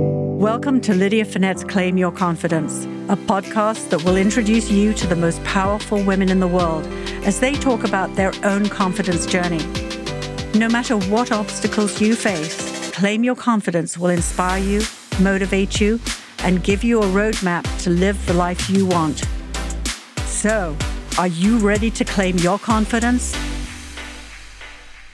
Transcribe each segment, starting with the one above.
Welcome to Lydia Fenet's Claim Your Confidence, a podcast that will introduce you to the most powerful women in the world as they talk about their own confidence journey. No matter what obstacles you face, Claim Your Confidence will inspire you, motivate you, and give you a roadmap to live the life you want. So, are you ready to claim your confidence?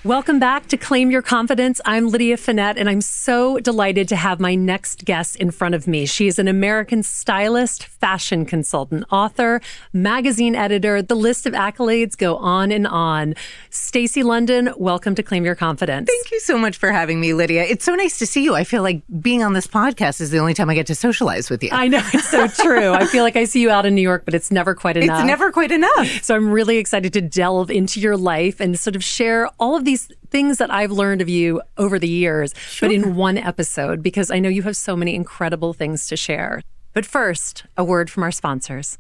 Welcome back to Claim Your Confidence. I'm Lydia Fenet, and I'm so delighted to have my next guest in front of me. She is an American stylist, fashion consultant, author, magazine editor. The list of accolades go on and on. Stacy London, welcome to Claim Your Confidence. Thank you so much for having me, Lydia. It's so nice to see you. I feel like being on this podcast is the only time I get to socialize with you. I know, it's so true. I feel like I see you out in New York, but it's never quite enough. It's never quite enough. So I'm really excited to delve into your life and sort of share all of these things that I've learned of you over the years, sure. but in one episode, because I know you have so many incredible things to share. But first, a word from our sponsors.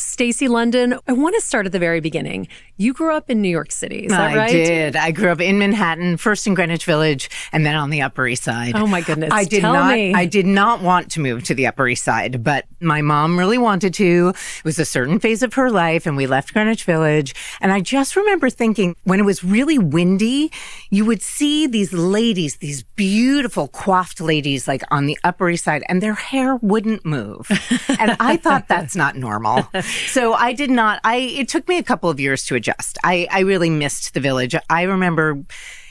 Stacy London, I want to start at the very beginning. You grew up in New York City, is that I right? I did. I grew up in Manhattan, first in Greenwich Village, and then on the Upper East Side. Oh my goodness! I did Tell not. Me. I did not want to move to the Upper East Side, but my mom really wanted to. It was a certain phase of her life, and we left Greenwich Village. And I just remember thinking, when it was really windy, you would see these ladies, these beautiful coiffed ladies, like on the Upper East Side, and their hair wouldn't move. and I thought that's not normal. So I did not. I it took me a couple of years to adjust. I I really missed the village. I remember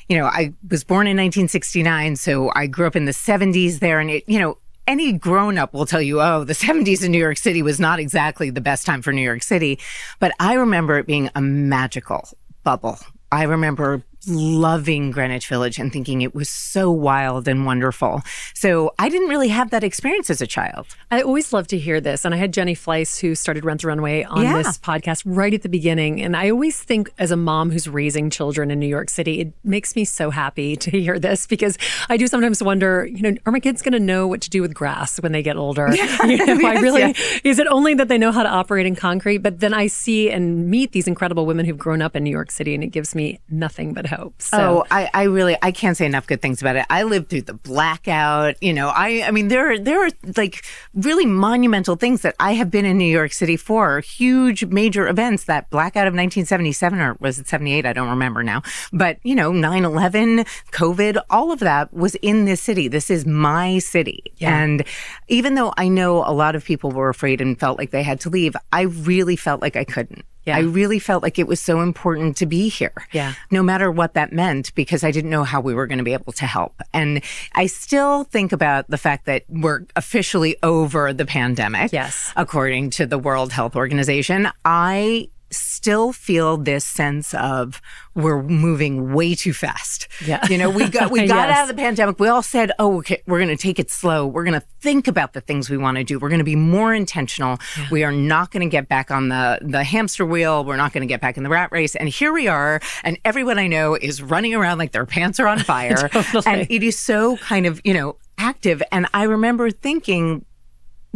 you know, I was born in 1969, so I grew up in the 70s there and it, you know, any grown up will tell you, oh, the 70s in New York City was not exactly the best time for New York City. But I remember it being a magical bubble. I remember loving Greenwich Village and thinking it was so wild and wonderful. So I didn't really have that experience as a child. I always love to hear this. And I had Jenny Fleiss, who started Rent the Runway, on yeah. this podcast right at the beginning. And I always think, as a mom who's raising children in New York City, it makes me so happy to hear this because I do sometimes wonder, you know, are my kids going to know what to do with grass when they get older? Yeah. You know, yes, I really, is it only that they know how to operate in concrete? But then I see and meet these incredible women who've grown up in New York City, and it gives me nothing but hope. So. Oh, I, I really I can't say enough good things about it. I lived through the blackout. You know, I I mean there are there are like really monumental things that I have been in New York City for. Huge major events. That blackout of 1977 or was it 78? I don't remember now. But you know, 9/11, COVID, all of that was in this city. This is my city. Yeah. And even though I know a lot of people were afraid and felt like they had to leave, I really felt like I couldn't. Yeah. I really felt like it was so important to be here. Yeah. No matter what that meant, because I didn't know how we were going to be able to help. And I still think about the fact that we're officially over the pandemic. Yes. According to the World Health Organization. I still feel this sense of we're moving way too fast. Yeah. You know, we got we got yes. out of the pandemic. We all said, "Oh, okay, we're going to take it slow. We're going to think about the things we want to do. We're going to be more intentional. Yeah. We are not going to get back on the the hamster wheel. We're not going to get back in the rat race." And here we are, and everyone I know is running around like their pants are on fire. totally. And it is so kind of, you know, active and I remember thinking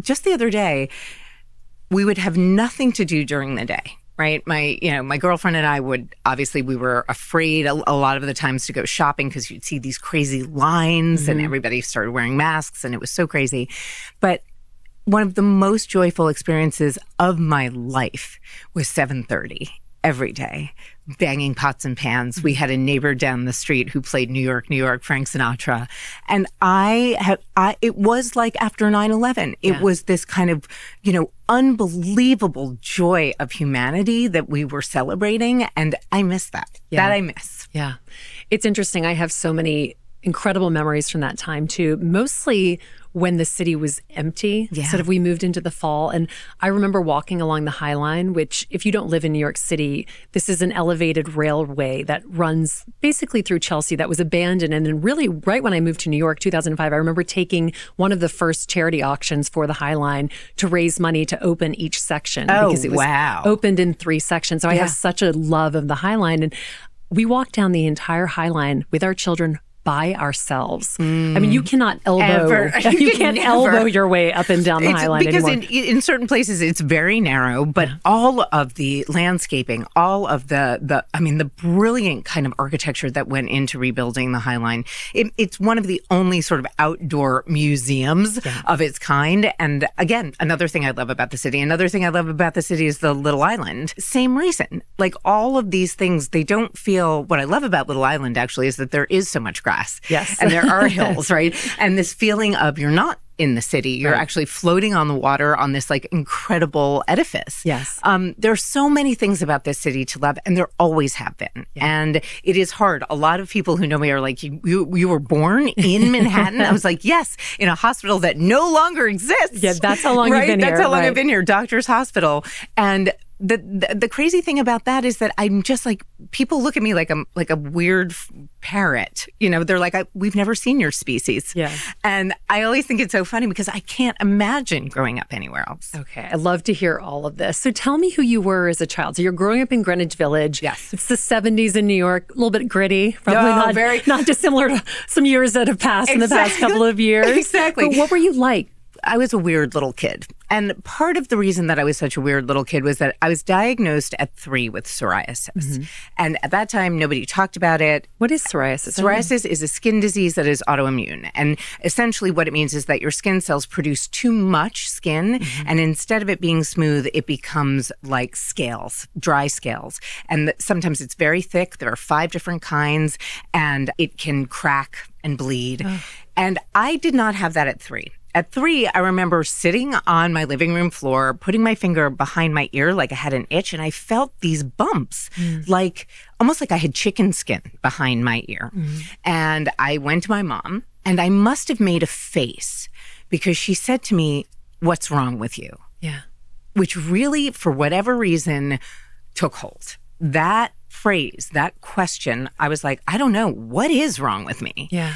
just the other day we would have nothing to do during the day right? My you know my girlfriend and i would obviously we were afraid a, a lot of the times to go shopping because you'd see these crazy lines mm-hmm. and everybody started wearing masks and it was so crazy. But one of the most joyful experiences of my life was 7:30 every day banging pots and pans. We mm-hmm. had a neighbor down the street who played New York, New York, Frank Sinatra. And I have, I, it was like after 9 11, it Yeah. was this kind of, you know, unbelievable joy of humanity that we were celebrating. And I miss that. Yeah. That I miss. Yeah. It's interesting. I have so many incredible memories from that time too, mostly when the city was empty. Yeah. Sort of we moved into the fall. And I remember walking along the High Line, which, if you don't live in New York City, this is an elevated railway that runs basically through Chelsea that was abandoned. And then, really, right when I moved to New York, 2005, I remember taking one of the first charity auctions for the High Line to raise money to open each section Oh, because it was wow. opened in three sections. So I have such a love of the High Line. And we walked down the entire High Line with our children by ourselves. I mean, mm. you cannot elbow, Ever. you, You can't can elbow your way up and down the It's High Line because anymore. in, in certain places it's very narrow, but all of the landscaping, all of the the I mean the brilliant kind of architecture that went into rebuilding the High Line, it, it's one of the only sort of outdoor museums of its kind. And again, another thing I love about the city, another thing I love about the city is the Little Island. Same reason, like all of these things, they don't feel. What I love about Little Island actually is that there is so much grass, Yes. and there are hills, right, and this feeling of you're not in the city. You're Right. actually floating on the water on this like incredible edifice. Yes. Um, there are so many things about this city to love, and there always have been. And it is hard. A lot of people who know me are like, you, you, you were born in Manhattan? I was like, yes, in a hospital that no longer exists. Yeah, that's how long you've been That's here, That's how long right. I've been here, Doctor's Hospital. And the, the the crazy thing about that is that I'm just like people look at me like I'm like a weird f- parrot. You know, they're like, I, "We've never seen your species." Yeah. And I always think it's so funny because I can't imagine growing up anywhere else. Okay, I love to hear all of this. So tell me who you were as a child. So you're growing up in Greenwich Village. Yes. It's the 70s in New York, a little bit gritty, probably No, not, very- not dissimilar to some years that have passed in the past couple of years. Exactly. But what were you like? I was a weird little kid. And part of the reason that I was such a weird little kid was that I was diagnosed at three with psoriasis. Mm-hmm. And at that time, nobody talked about it. What is psoriasis? Psoriasis is a skin disease that is autoimmune. And essentially, what it means is that your skin cells produce too much skin. Mm-hmm. And instead of it being smooth, it becomes like scales, dry scales. And th- sometimes it's very thick. There are five different kinds, and it can crack and bleed. And I did not have that at three. At three, I remember sitting on my living room floor, putting my finger behind my ear like I had an itch, and I felt these bumps, mm. like almost like I had chicken skin behind my ear. Mm. And I went to my mom, and I must have made a face because she said to me, What's wrong with you? Yeah. Which really, for whatever reason, took hold. That phrase, that question, I was like, I don't know, what is wrong with me? Yeah.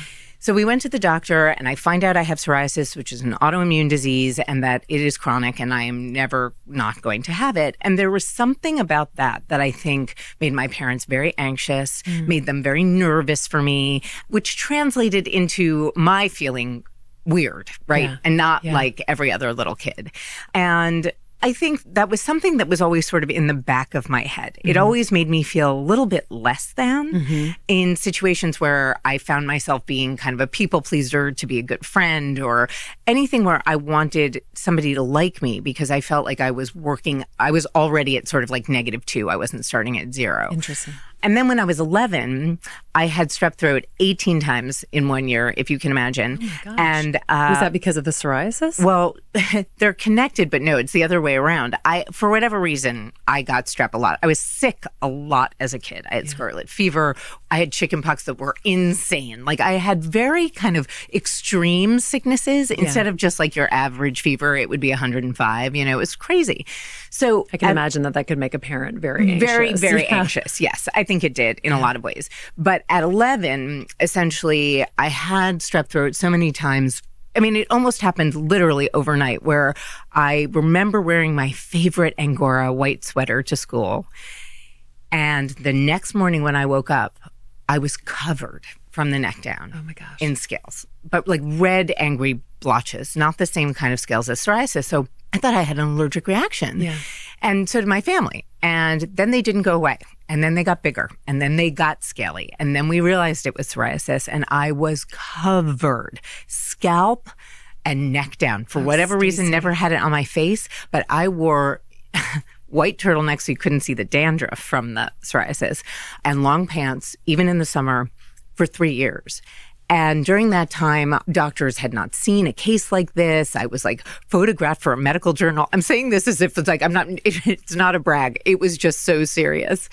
So we went to the doctor, and I find out I have psoriasis, which is an autoimmune disease, and that it is chronic, and I am never not going to have it. And there was something about that that I think made my parents very anxious, mm. made them very nervous for me, which translated into my feeling weird, right? Yeah. And not Yeah. like every other little kid. And I think that was something that was always sort of in the back of my head. It mm-hmm. always made me feel a little bit less than mm-hmm. in situations where I found myself being kind of a people pleaser to be a good friend or anything where I wanted somebody to like me because I felt like I was working, I was already at sort of like negative two. I wasn't starting at zero. Interesting. And then when I was 11, I had strep throat 18 times in one year, if you can imagine. Oh and uh, Was that because of the psoriasis? well, they're connected, but no, it's the other way around. I, for whatever reason, I got strep a lot. I was sick a lot as a kid. I had scarlet fever. I had chickenpox that were insane. Like I had very kind of extreme sicknesses. Instead of just like your average fever, it would be 105. You know, it was crazy. So I can at- imagine that that could make a parent very anxious. very, very Yeah. anxious. Yes, I think it did in a lot of ways. But at 11, essentially, I had strep throat so many times. I mean, it almost happened literally overnight where I remember wearing my favorite Angora white sweater to school. And the next morning when I woke up, I was covered from the neck down Oh my gosh. in scales, but like red, angry blotches, not the same kind of scales as psoriasis. So I thought I had an allergic reaction. Yeah. And so did my family. And then they didn't go away. And then they got bigger. And then they got scaly. And then we realized it was psoriasis. And I was covered, scalp and neck down. For whatever reason, never had it on my face, but I wore white turtlenecks so you couldn't see the dandruff from the psoriasis and long pants, even in the summer, for three years. And during that time, doctors had not seen a case like this. I was like photographed for a medical journal. I'm saying this as if it's like, I'm not, it's not a brag. It was just so serious.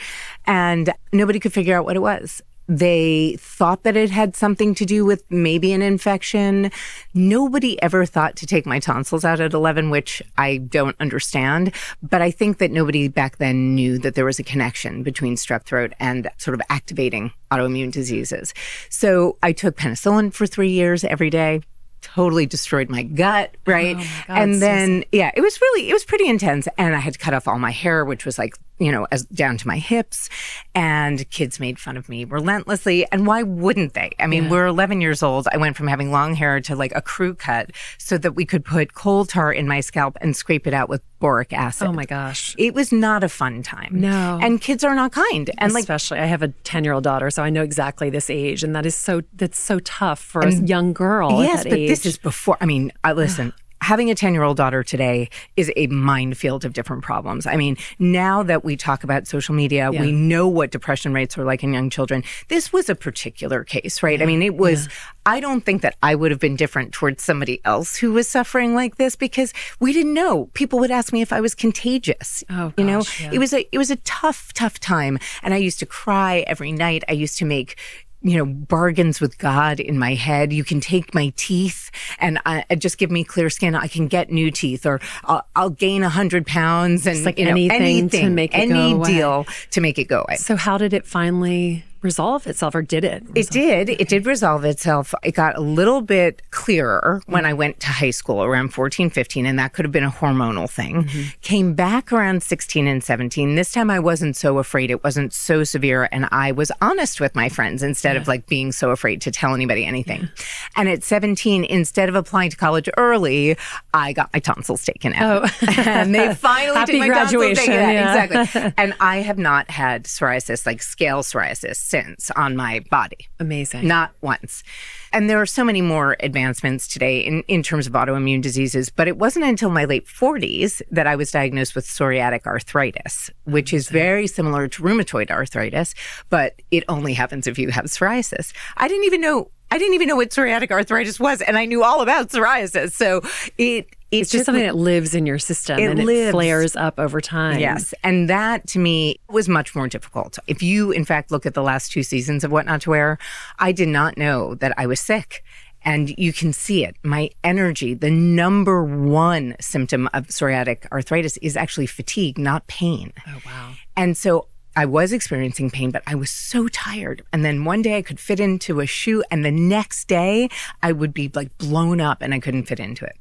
And nobody could figure out what it was. They thought that it had something to do with maybe an infection. Nobody ever thought to take my tonsils out at 11, which I don't understand. But I think that nobody back then knew that there was a connection between strep throat and sort of activating autoimmune diseases. So I took penicillin for three years every day. Totally destroyed my gut, right? Oh God, and then, yeah, it was really, it was pretty intense. And I had to cut off all my hair, which was like you know, as down to my hips. And kids made fun of me relentlessly. And why wouldn't they? I mean, Yeah. we're 11 years old. I went from having long hair to like a crew cut so that we could put coal tar in my scalp and scrape it out with boric acid. Oh my gosh. It was not a fun time. No. And kids are not kind. And like, Especially, I have a ten-year-old daughter, so I know exactly this age, and that is so that's so tough for a young girl. at yes, but age. this is before. I mean, I listen. Having a 10 year old daughter today is a minefield of different problems. I mean, now that we talk about social media, we know what depression rates are like in young children. This was a particular case, right? I mean, it was, I don't think that I would have been different towards somebody else who was suffering like this because we didn't know. People would ask me if I was contagious. Oh, gosh, you know, yeah. it was a, it was a tough, tough time. And I used to cry every night. I used to make, you know, bargains with God in my head. You can take my teeth and uh, just give me clear skin. I can get new teeth, or I'll, I'll gain a hundred pounds, and like you know, anything to make it any go away. deal to make it go away. So how did it finally resolve itself, or did it? It did. It did resolve itself. It got a little bit clearer when I Mm-hmm. went to high school around 14, 15, and that could have been a hormonal thing. Mm-hmm. Came back around 16 and 17. This time I wasn't so afraid. It wasn't so severe. And I was honest with my friends instead of like being so afraid to tell anybody anything. And at 17, instead of applying to college early, I got my tonsils taken out. Oh. and they finally Happy took my tonsils graduation, taken out. yeah. Exactly. And I have not had psoriasis, like scale psoriasis, since on my body. Amazing. Not once. And there are so many more advancements today in, in terms of autoimmune diseases, but it wasn't until my late 40s that I was diagnosed with psoriatic arthritis, which is very similar to rheumatoid arthritis, but it only happens if you have psoriasis. I didn't even know. I didn't even know what psoriatic arthritis was, and I knew all about psoriasis. So it it's just something me- that lives in your system It and it lives. flares up over time. Yes. And that to me was much more difficult. If you, in fact, look at the last two seasons of What Not to Wear, I did not know that I was sick. And you can see it. My energy, the number one symptom of psoriatic arthritis is actually fatigue, not pain. Oh wow. And so I was experiencing pain, but I was so tired. And then one day I could fit into a shoe, and the next day I would be like blown up and I couldn't fit into it.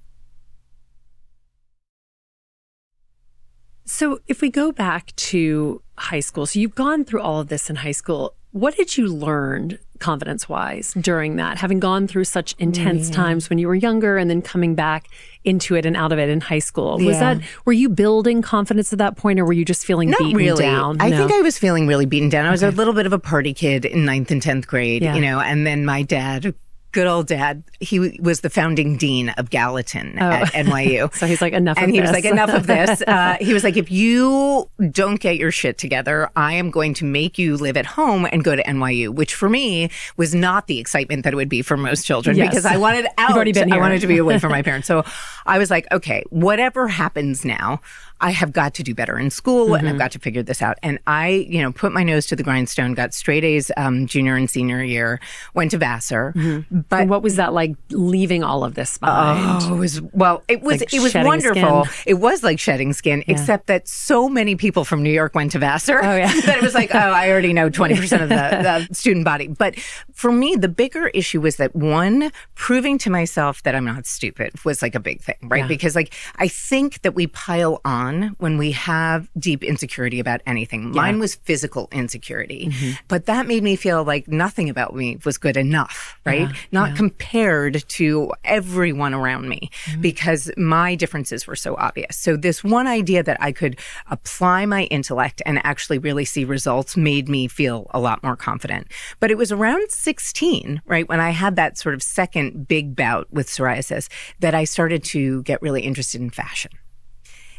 So if we go back to high school, so you've gone through all of this in high school. What did you learn confidence wise during that, having gone through such intense times when you were younger and then coming back into it and out of it in high school? Was Yeah. that, were you building confidence at that point or were you just feeling Not beaten really. down? I No. think I was feeling really beaten down. I was a little bit of a party kid in ninth and tenth grade, Yeah. you know, and then my dad, good old dad, he was the founding dean of Gallatin at NYU. So he's like, enough and of he was this. like, enough of this. Uh, he was like, if you don't get your shit together, I am going to make you live at home and go to NYU, which for me was not the excitement that it would be for most children Yes. because I wanted out. already been I wanted to be away from my parents. So I was like, okay, whatever happens now, I have got to do better in school and Mm-hmm. I've got to figure this out. And I, you know, put my nose to the grindstone, got straight A's um, junior and senior year, went to Vassar. But And what was that like leaving all of this behind? Oh, it was well. It was Like it was wonderful. skin. It was like shedding skin, except that so many people from New York went to Vassar. Oh, yeah. that it was like, oh, I already know twenty percent of the, the student body. But for me, the bigger issue was that one, proving to myself that I'm not stupid was like a big thing, right? Because like I think that we pile on when we have deep insecurity about anything. Mine was physical insecurity, Mm-hmm. but that made me feel like nothing about me was good enough, right? Not compared to everyone around me Mm-hmm. because my differences were so obvious. So this one idea that I could apply my intellect and actually really see results made me feel a lot more confident. But it was around 16, right, when I had that sort of second big bout with psoriasis that I started to get really interested in fashion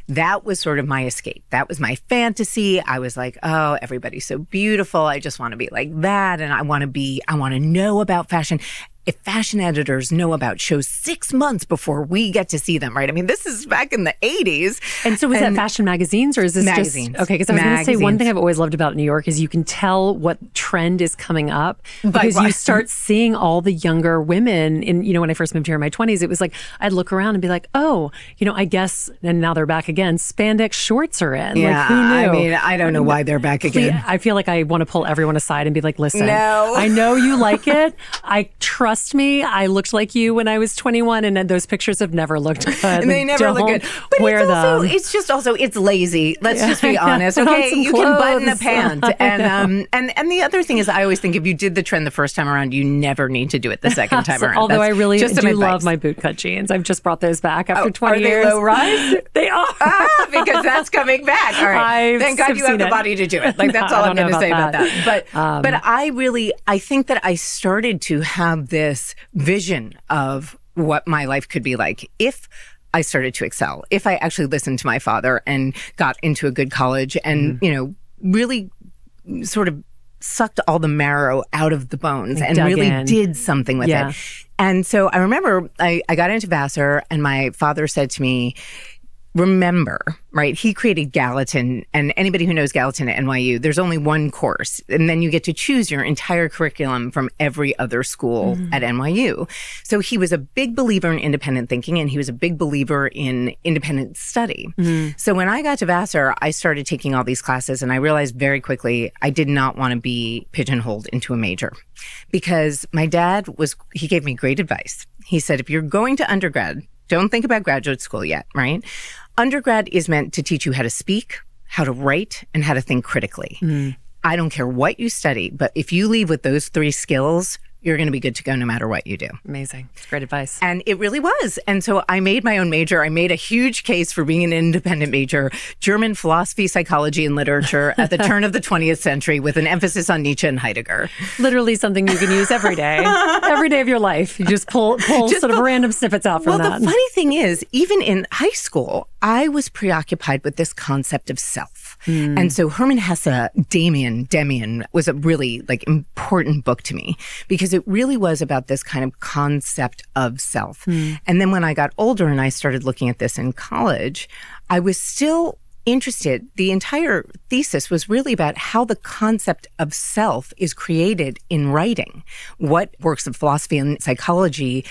that was sort of my escape. That was my fantasy. I was like, oh, everybody's so beautiful. I just want to be like that. And I want to be, I want to know about fashion. If fashion editors know about shows six months before we get to see them, right? I mean, this is back in the 80s. And so was that fashion magazines or is this Magazines. just okay? Because I was going to say one thing I've always loved about New York is you can tell what trend is coming up because you start seeing all the younger women. In you know, when I first moved here in my twenties, it was like I'd look around and be like, oh, you know, I guess. And now they're back again. Spandex shorts are in. like, who knew? I mean, I don't know why they're back again. I feel like I want to pull everyone aside and be like, listen, No. I know you like it. I trust trust me, I looked like you when I was 21, and those pictures have never looked good. And they never Don't look good. But wear it's also, them. it's just also, it's lazy. Let's just be honest. Okay. You can button a clothes. pant. And, um, and, and the other thing is, I always think if you did the trend the first time around, you never need to do it the second time So- around. although I really do love my bootcut jeans. I've just brought those back after Oh, 20 are they years. low rise? they are. ah, because that's coming back. All right. I've Thank God you have the it. body to do it. Like that's No, all I'm going to say about about that. But Um, but I really I think that I started to have this vision of what my life could be like if I started to excel. If I actually listened to my father and got into a good college and, Mm-hmm. you know, really sort of sucked all the marrow out of the bones and dug really in. did something with Yeah. it. And so I remember I, I got into Vassar and my father said to me, remember, right? He created Gallatin, and anybody who knows Gallatin at NYU, there's only one course, and then you get to choose your entire curriculum from every other school mm-hmm. at NYU. So he was a big believer in independent thinking, and he was a big believer in independent study. Mm-hmm. So when I got to Vassar, I started taking all these classes, and I realized very quickly I did not want to be pigeonholed into a major because my dad was, he gave me great advice. He said, if you're going to undergrad, don't think about graduate school yet, right? Undergrad is meant to teach you how to speak, how to write, and how to think critically. Mm. I don't care what you study, but if you leave with those three skills, you're going to be good to go no matter what you do. Amazing. It's great advice. And it really was. And so I made my own major. I made a huge case for being an independent major, German philosophy, psychology, and literature at the turn of the 20th century with an emphasis on Nietzsche and Heidegger. Literally something you can use every day, every day of your life. You just pull pull Just sort of random snippets out from that. Well, that. the funny thing is, even in high school, I was preoccupied with this concept of self. Mm. And so Hermann Hesse, Damien, Demian was a really like important book to me because it really was about this kind of concept of self. Hmm. And then when I got older and I started looking at this in college, I was still interested. The entire thesis was really about how the concept of self is created in writing. What works of philosophy and psychology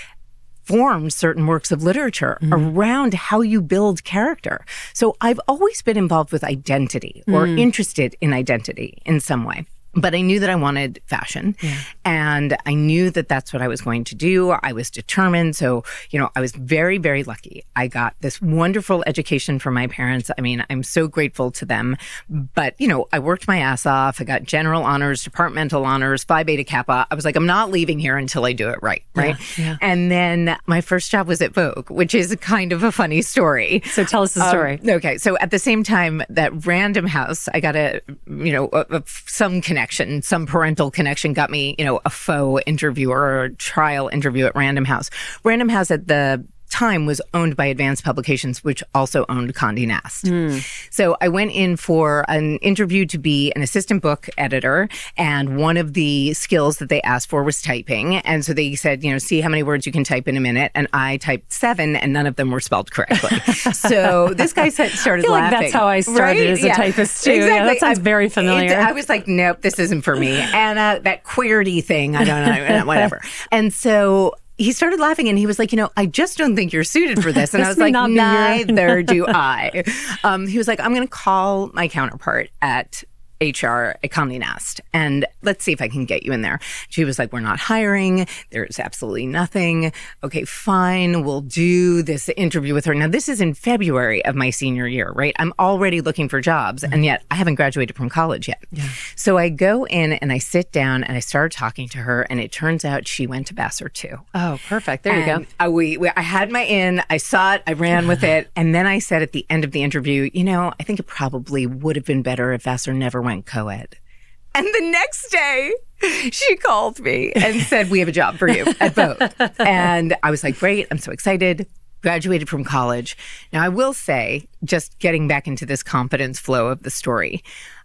form certain works of literature mm-hmm. around how you build character. So I've always been involved with identity or mm. interested in identity in some way. But I knew that I wanted fashion and I knew that that's what I was going to do. I was determined. So, you know, I was very, very lucky. I got this wonderful education from my parents. I mean, I'm so grateful to them. But, you know, I worked my ass off. I got general honors, departmental honors, Phi Beta Kappa. I was like, I'm not leaving here until I do it right. Right. yeah. And then my first job was at Vogue, which is kind of a funny story. so tell us the story. Um, okay, so at the same time, that Random House, I got a, you know, a, a- some connection, some parental connection got me, you know, a faux interview or a trial interview at Random House. Random House at the time was owned by Advanced Publications, which also owned Condé Nast. So I went in for an interview to be an assistant book editor, and one of the skills that they asked for was typing. And so they said, you know, see how many words you can type in a minute. And I typed seven, and none of them were spelled correctly. so this guy said, started I feel like laughing. that's how I started Right? as a Yeah. typist, too. Yeah, that sounds I- very it- familiar. I was like, nope, this isn't for me. And uh, that QWERTY thing, I don't know, whatever. And so he started laughing and he was like, you know, I just don't think you're suited for this. And I was like, neither do I. Um, he was like, I'm going to call my counterpart at HR at Condé Nast and let's see if I can get you in there. She was like, We're not hiring. There's absolutely nothing. Okay, fine. We'll do this interview with her. Now, this is in February of my senior year, right? I'm already looking for jobs and yet I haven't graduated from college yet. Yeah. So I go in and I sit down and I start talking to her and it turns out she went to Vassar too. oh, perfect. There you go. And, uh, we, we, I had my in, I saw it, I ran with it. And then I said at the end of the interview, you know, I think it probably would have been better if Vassar never went co ed. And the next day, she called me and said, We have a job for you at Vogue. and I was like, Great, I'm so excited. Graduated from college. Now, I will say, just getting back into this confidence flow of the story,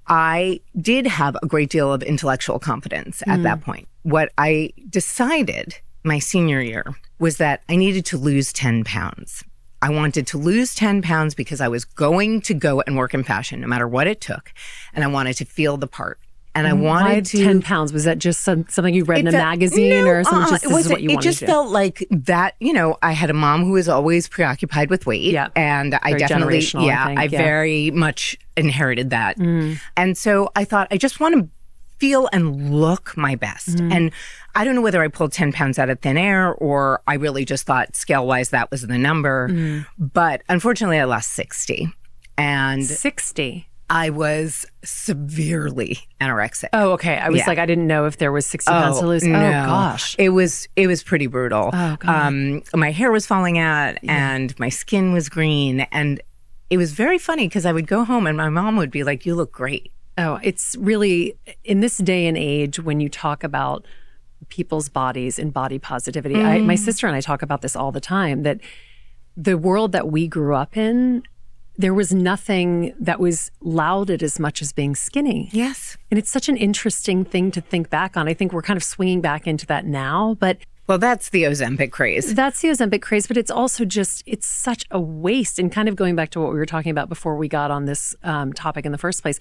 I did have a great deal of intellectual confidence at that mm. point. What I decided my senior year was that I needed to lose 10 pounds. I wanted to lose 10 pounds because I was going to go and work in fashion, no matter what it took. And I wanted to feel the part. And I wanted Why to. 10 pounds? Was that just some, something you read in a felt- magazine no, or something? uh-uh. Just, it this wasn't- what you It just felt like that, you know, I had a mom who was always preoccupied with weight. Yeah. And I Very definitely, generational, I yeah, think, I yeah. Mm. very much inherited that. And so I thought, I just want to feel and look my best. Mm-hmm. And I don't know whether I pulled 10 pounds out of thin air or I really just thought scale wise that was the number. Mm-hmm. But unfortunately, I lost 60. And 60. I was severely anorexic. Oh, okay. I was Yeah. like, I didn't know if there was 60 pounds to lose. Oh, gosh. It was it was pretty brutal. Oh. Um my hair was falling out and my skin was green and it was very funny because I would go home and my mom would be like, You look great. Oh, it's really in this day and age when you talk about people's bodies and body positivity. I, my sister and I talk about this all the time that the world that we grew up in, there was nothing that was lauded as much as being skinny. Yes. And it's such an interesting thing to think back on. I think we're kind of swinging back into that now, but Well, that's the Ozempic craze. that's the Ozempic craze, but it's also just, it's such a waste. And kind of going back to what we were talking about before we got on this um, topic in the first place,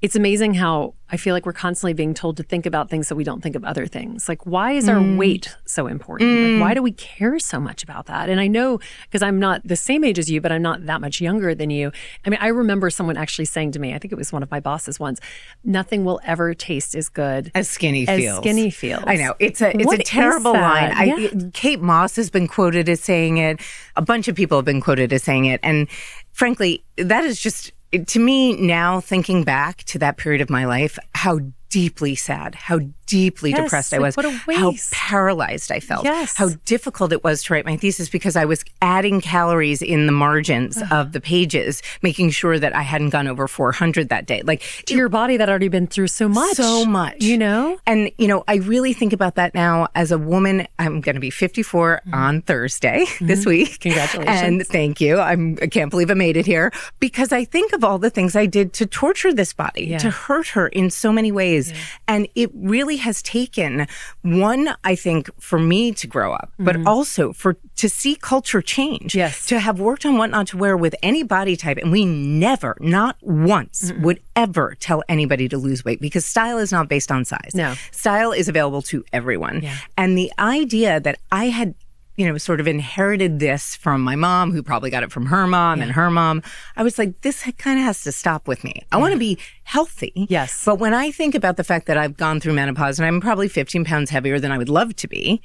it's amazing how I feel like we're constantly being told to think about things that we don't think of other things. Like, why is our mm. weight so important? Like, why mm. do we care so much about that? And I know because I'm not the same age as you, but I'm not that much younger than you. I mean, I remember someone actually saying to me, I think it was one of my bosses once, nothing will ever taste as good As skinny as feels. skinny feels. I know it's a it's What a terrible line. I, Yeah. Kate Moss has been quoted as saying it. A bunch of people have been quoted as saying it, and frankly, that is just to me now. Thinking back to that period of my life, how deeply sad, how deeply Yes, depressed I was, what a how paralyzed I felt, Yes. how difficult it was to write my thesis because I was adding calories in the margins of the pages, making sure that I hadn't gone over 400 that day. Like to your body that already been through so much. so much. You know? And, you know, I really think about that now as a woman. I'm going to be 54 on Thursday this week. Mm-hmm. Congratulations. And thank you. I'm, I can't believe I made it here because I think of all the things I did to torture this body, Yeah. to hurt her in so many ways. And it really has taken one, I think, for me to grow up, but also for to see culture change. Mm-hmm. Yes. To have worked on what not to wear with any body type. And we never, not once, would ever tell anybody to lose weight because style is not based on size. No. Style is available to everyone. Yeah. And the idea that I had, you know, sort of inherited this from my mom, who probably got it from her mom and her mom, I was like, this kind of has to stop with me. I want to be healthy. Yes. But when I think about the fact that I've gone through menopause and I'm probably 15 pounds heavier than I would love to be,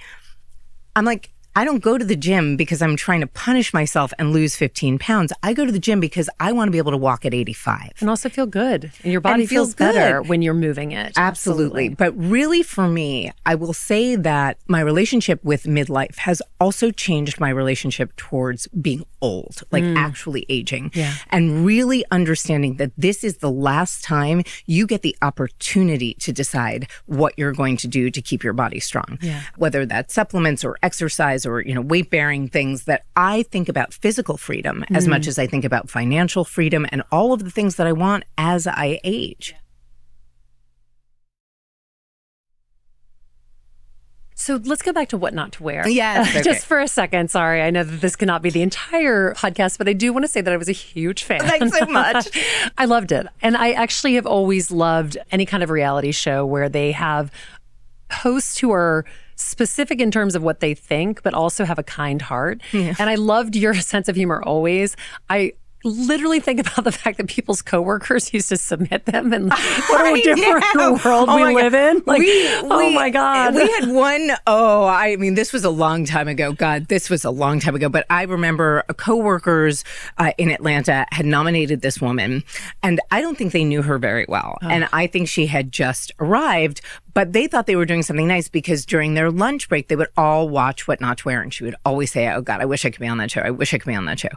I'm like, I don't go to the gym because I'm trying to punish myself and lose 15 pounds. I go to the gym because I want to be able to walk at 85. And also feel good. And your body And feels, feels better when you're moving it. Absolutely. But really, for me, I will say that my relationship with midlife has also changed my relationship towards being old, like mm. actually aging. Yeah. And really understanding that this is the last time you get the opportunity to decide what you're going to do to keep your body strong. Yeah. Whether that's supplements or exercise or, you know, weight bearing things that I think about physical freedom as much as I think about financial freedom and all of the things that I want as I age. So let's go back to what not to wear. Yes, Uh, okay. just for a second. Sorry. I know that this cannot be the entire podcast, but I do want to say that I was a huge fan. Thanks so much. I loved it. And I actually have always loved any kind of reality show where they have hosts who are specific in terms of what they think, but also have a kind heart. And I loved your sense of humor always. I literally think about the fact that people's coworkers used to submit them and what a different know. world Oh we my God. live in. Like, We- oh we- my God. We had one, oh, I mean, this was a long time ago. God, this was a long time ago. But I remember coworkers uh, in Atlanta had nominated this woman, and I don't think they knew her very well. And I think she had just arrived, but they thought they were doing something nice because during their lunch break, they would all watch What Not to Wear. And she would always say, Oh, God, I wish I could be on that show. I wish I could be on that show.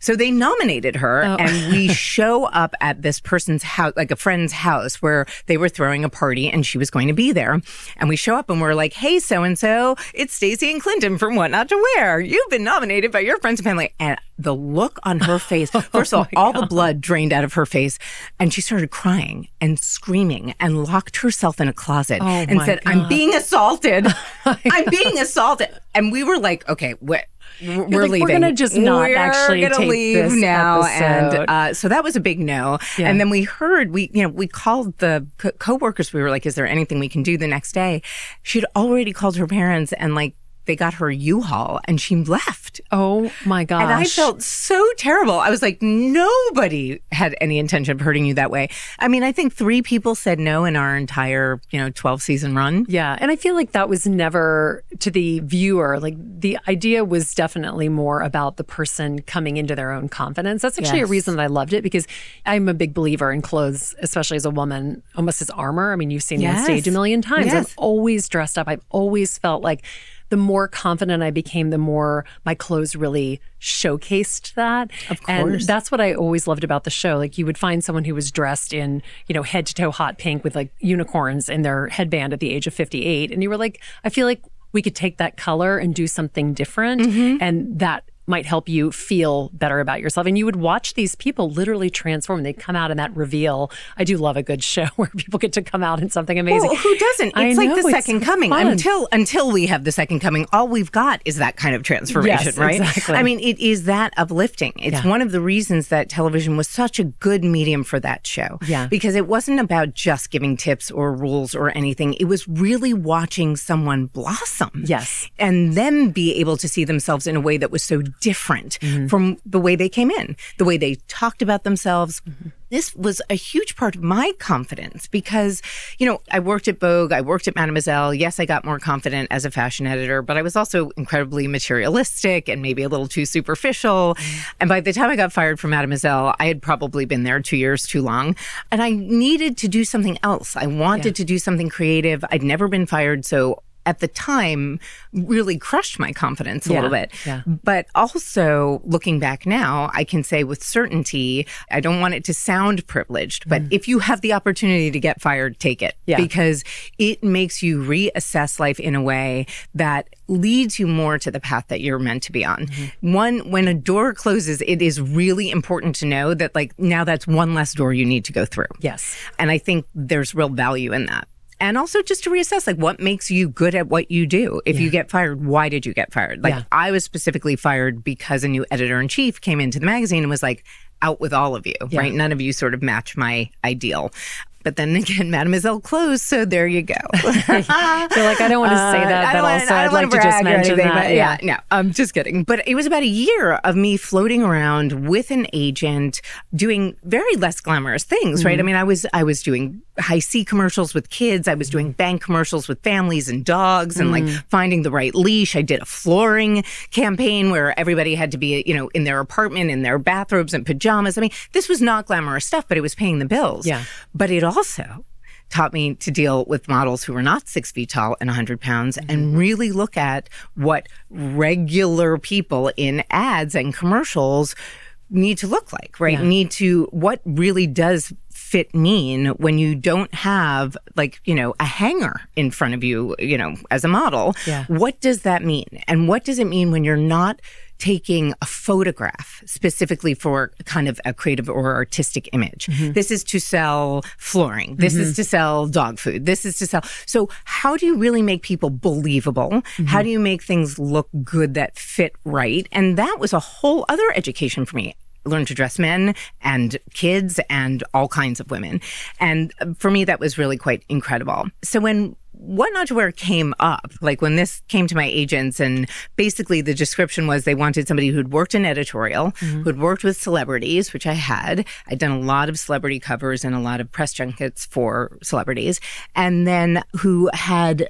So they nominated her, and we show up at this person's house, like a friend's house, where they were throwing a party, and she was going to be there. And we show up, and we're like, "Hey, so and so, it's Stacy and Clinton from What Not to Wear. You've been nominated by your friends and family." And the look on her face, first of all, all the blood drained out of her face, and she started crying and screaming and locked herself in a closet and my said, "I'm being assaulted. I'm being assaulted." And we were like, "Okay, what?" We're like, "We're gonna just not We're actually gonna take leave this now, episode." and uh, so that was a big no. Yeah. And then we heard we, you know, we called the co- coworkers. We were like, "Is there anything we can do the next day?" She'd already called her parents and like. They got her U-Haul and she left. Oh my gosh. And I felt so terrible. I was like, nobody had any intention of hurting you that way. I mean, I think three people said no in our entire, you know, 12 season run. Yeah. And I feel like that was never to the viewer. Like the idea was definitely more about the person coming into their own confidence. That's actually Yes. a reason that I loved it because I'm a big believer in clothes, especially as a woman, almost as armor. I mean, you've seen me on stage a million times. Yes. I've always dressed up. I've always felt like the more confident I became, the more my clothes really showcased that. Of And course. that's what I always loved about the show. Like you would find someone who was dressed in, you know, head to toe hot pink with like unicorns in their headband at the age of 58. And you were like, I feel like we could take that color and do something different. Mm-hmm. And that might help you feel better about yourself. And you would watch these people literally transform. They'd come out in that reveal. I do love a good show where people get to come out in something amazing. Well, who doesn't? I It's like know, the second coming. fun. Until until we have the second coming, all we've got is that kind of transformation, Yes, right? exactly. I mean, it is that uplifting. It's Yeah. one of the reasons that television was such a good medium for that show. Yeah. Because it wasn't about just giving tips or rules or anything. It was really watching someone blossom. Yes. And them be able to see themselves in a way that was so different Mm-hmm. from the way they came in, the way they talked about themselves. This was a huge part of my confidence because, you know, I worked at Vogue, I worked at Mademoiselle. Yes, I got more confident as a fashion editor, but I was also incredibly materialistic and maybe a little too superficial. And by the time I got fired from Mademoiselle, I had probably been there two years too long. And I needed to do something else. I wanted to do something creative. I'd never been fired. So at the time really crushed my confidence a Yeah, little bit. yeah. But also looking back now, I can say with certainty, I don't want it to sound privileged, but if you have the opportunity to get fired, take it. Mm. Yeah. Because it makes you reassess life in a way that leads you more to the path that you're meant to be on. Mm-hmm. One, when a door closes, it is really important to know that like now that's one less door you need to go through. Yes. And I think there's real value in that. And also just to reassess like what makes you good at what you do. If you get fired, why did you get fired? Like Yeah. I was specifically fired because a new editor in chief came into the magazine and was like, out with all of you, right? None of you sort of match my ideal. But then again, Mademoiselle closed, so there you go. You're like, I don't want to say Uh, that, I but wanna- also I'd like wanna just mention anything, that. but yeah, no, I'm just kidding. But it was about a year of me floating around with an agent doing very less glamorous things, Mm-hmm. right? I mean, I was I was doing Hi-C commercials with kids. I was Mm-hmm. doing bank commercials with families and dogs and like Mm. finding the right leash. I did a flooring campaign where everybody had to be, you know, in their apartment in their bathrobes and pajamas. I mean, this was not glamorous stuff, but it was paying the bills. Yeah. But it also taught me to deal with models who were not six feet tall and 100 pounds and mm-hmm. really look at what regular people in ads and commercials need to look like, right? Yeah. Need to, what really does fit mean when you don't have like, you know, a hanger in front of you, you know, as a model? Yeah. What does that mean? And what does it mean when you're not taking a photograph specifically for kind of a creative or artistic image? Mm-hmm. This is to sell flooring. This is mm-hmm. to sell dog food. This is to sell. So how do you really make people believable? How mm-hmm. do you make things look good that fit right? And that was a whole other education for me learn to dress men and kids and all kinds of women. And uh, for me, that was really quite incredible. So when what not to wear came up, like when this came to my agents, and basically the description was they wanted somebody who'd worked in editorial, mm-hmm. who'd worked with celebrities, which I had. I'd done a lot of celebrity covers and a lot of press junkets for celebrities, and then who had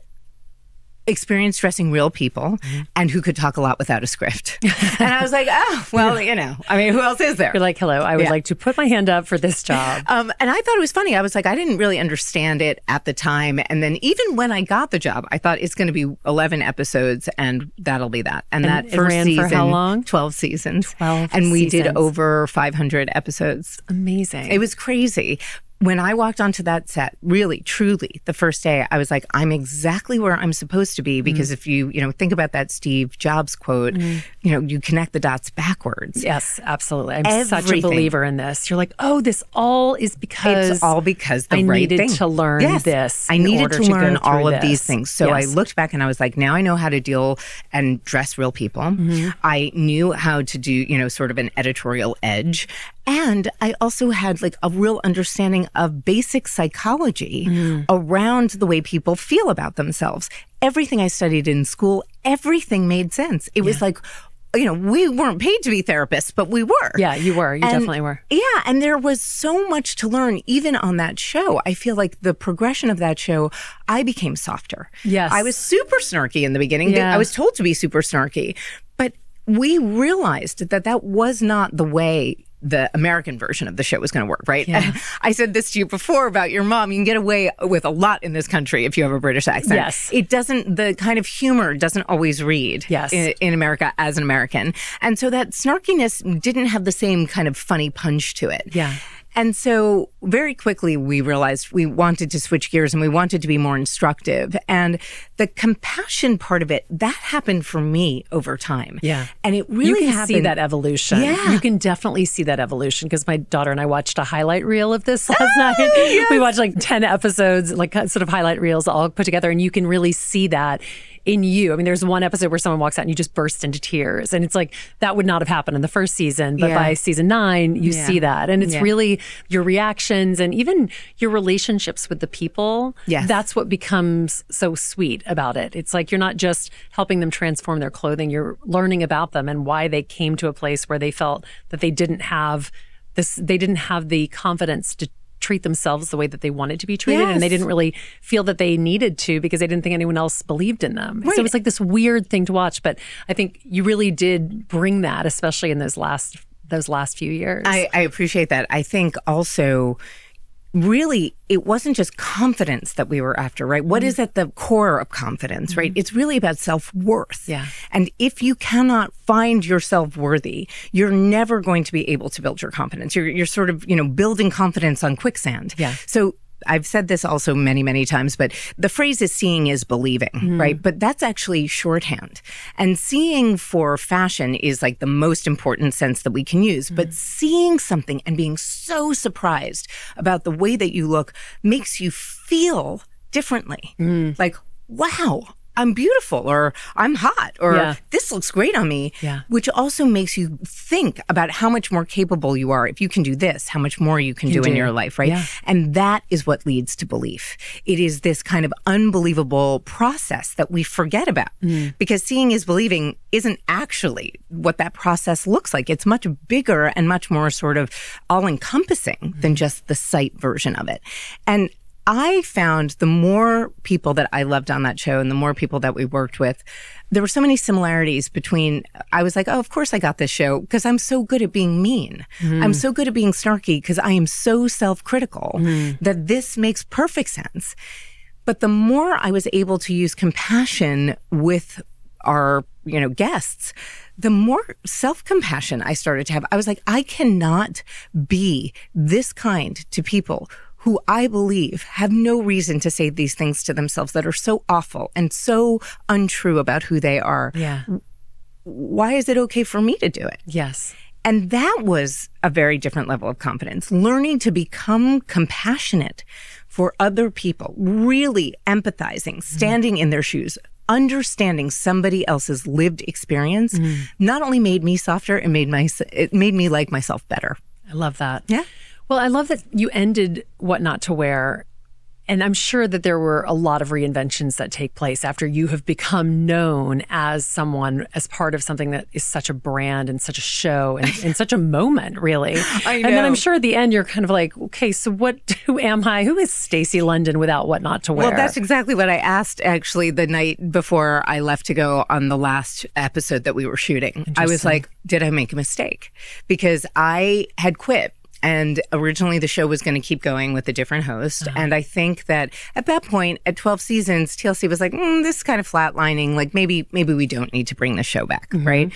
experienced dressing real people and who could talk a lot without a script. and I was like, oh, well, you know, I mean, who else is there? You're like, hello, I would Yeah. like to put my hand up for this job. Um, and I thought it was funny. I was like, I didn't really understand it at the time. And then even when I got the job, I thought it's going to be 11 episodes and that'll be that. And, that it first season, how long? 12 seasons. 12 And we did over 500 episodes. Amazing. It was crazy. When I walked onto that set, really, truly, the first day, I was like, I'm exactly where I'm supposed to be. Because if you, you know, think about that Steve Jobs quote, you know, you connect the dots backwards. Yes, absolutely. I'm such a believer in this. You're like, oh, this all is because It's all because the I right needed thing. to learn Yes. this I needed to to learn all of these things. So Yes. I looked back and I was like, now I know how to deal and dress real people. Mm-hmm. I knew how to do, you know, sort of an editorial edge. And I also had like a real understanding of basic psychology mm. around the way people feel about themselves. Everything I studied in school, everything made sense. It yeah. was like, you know, we weren't paid to be therapists, but we were. Yeah, you were. You and, definitely were. Yeah. And there was so much to learn, even on that show. I feel like the progression of that show, I became softer. Yes. I was super snarky in the beginning. Yeah. I was told to be super snarky, but we realized that that was not the way the American version of the show was going to work, right? Yeah. I said this to you before about your mom. You can get away with a lot in this country if you have a British accent. Yes. It doesn't, the kind of humor doesn't always read yes. in, in America as an American. And so that snarkiness didn't have the same kind of funny punch to it. Yeah. And so very quickly we realized we wanted to switch gears and we wanted to be more instructive. And the compassion part of it, that happened for me over time. Yeah. And it really You can happened. see that evolution. Yeah. You can definitely see that evolution because my daughter and I watched a highlight reel of this last ah, night. Yes. We watched like 10 episodes, like sort of highlight reels all put together. And you can really see that in you. I mean, there's one episode where someone walks out and you just burst into tears. And it's like that would not have happened in the first season. But yeah. by season nine, you yeah. see that. And it's yeah. really your reactions and even your relationships with the people. Yes. That's what becomes so sweet about it. It's like you're not just helping them transform their clothing, you're learning about them and why they came to a place where they felt that they didn't have this, they didn't have the confidence to treat themselves the way that they wanted to be treated yes. and they didn't really feel that they needed to because they didn't think anyone else believed in them. Right. So it was like this weird thing to watch, but I think you really did bring that especially in those last those last few years. I, I appreciate that. I think also really it wasn't just confidence that we were after, right? What is mm-hmm. at the core of confidence, right? Mm-hmm. It's really about self worth. Yeah. And if you cannot find yourself worthy, you're never going to be able to build your confidence. You're, you're sort of, you know, building confidence on quicksand. Yeah. So I've said this also many, many times, but the phrase is seeing is believing, mm. right? But that's actually shorthand. And seeing for fashion is like the most important sense that we can use. Mm. But seeing something and being so surprised about the way that you look makes you feel differently. Mm. Like, wow, I'm beautiful or I'm hot or yeah. this looks great on me. Yeah. Which also makes you think about how much more capable you are. If you can do this, how much more you can you do, do, in your life, right? Yeah. And that is what leads to belief. It is this kind of unbelievable process that we forget about mm. because seeing is believing isn't actually what that process looks like. It's much bigger and much more sort of all encompassing mm. than just the sight version of it. And I found the more people that I loved on that show and the more people that we worked with, there were so many similarities between I was like, oh, of course I got this show because I'm so good at being mean. Mm. I'm so good at being snarky because I am so self-critical mm. that this makes perfect sense. But the more I was able to use compassion with our, you know, guests, the more self-compassion I started to have. I was like, I cannot be this kind to people who I believe have no reason to say these things to themselves that are so awful and so untrue about who they are. Yeah. Why is it okay for me to do it? Yes. And that was a very different level of confidence, learning to become compassionate for other people, really empathizing, mm-hmm. standing mm. in their shoes, understanding somebody else's lived experience mm. not only made me softer, it made my it made me like myself better. I love that. Yeah. Well, I love that you ended What Not to Wear. And I'm sure that there were a lot of reinventions that take place after you have become known as someone, as part of something that is such a brand and such a show and, and such a moment, really. I know. And then I'm sure at the end you're kind of like, okay, so what? Who am I? Who is Stacy London without what not to wear? Well, that's exactly what I asked actually the night before I left to go on the last episode that we were shooting. I was like, did I make a mistake? Because I had quit and originally the show was going to keep going with a different host. Uh-huh. And I think that at that point, at 12 seasons, TLC was like, mm, this is kind of flatlining. Like maybe, maybe we don't need to bring the show back. Mm-hmm. Right.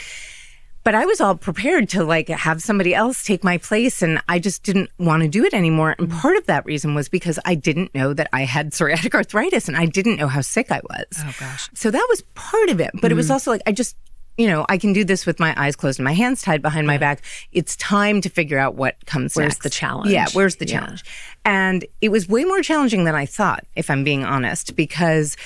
But I was all prepared to like have somebody else take my place and I just didn't want to do it anymore. And mm-hmm. part of that reason was because I didn't know that I had psoriatic arthritis and I didn't know how sick I was. Oh gosh. So that was part of it. But mm-hmm. it was mm-hmm. also like I just you know, I can do this with my eyes closed and my hands tied behind my back. It's time to figure out what comes where's next. the challenge? Yeah, where's the challenge? Yeah. And it was way more challenging than I thought, if I'm being honest, because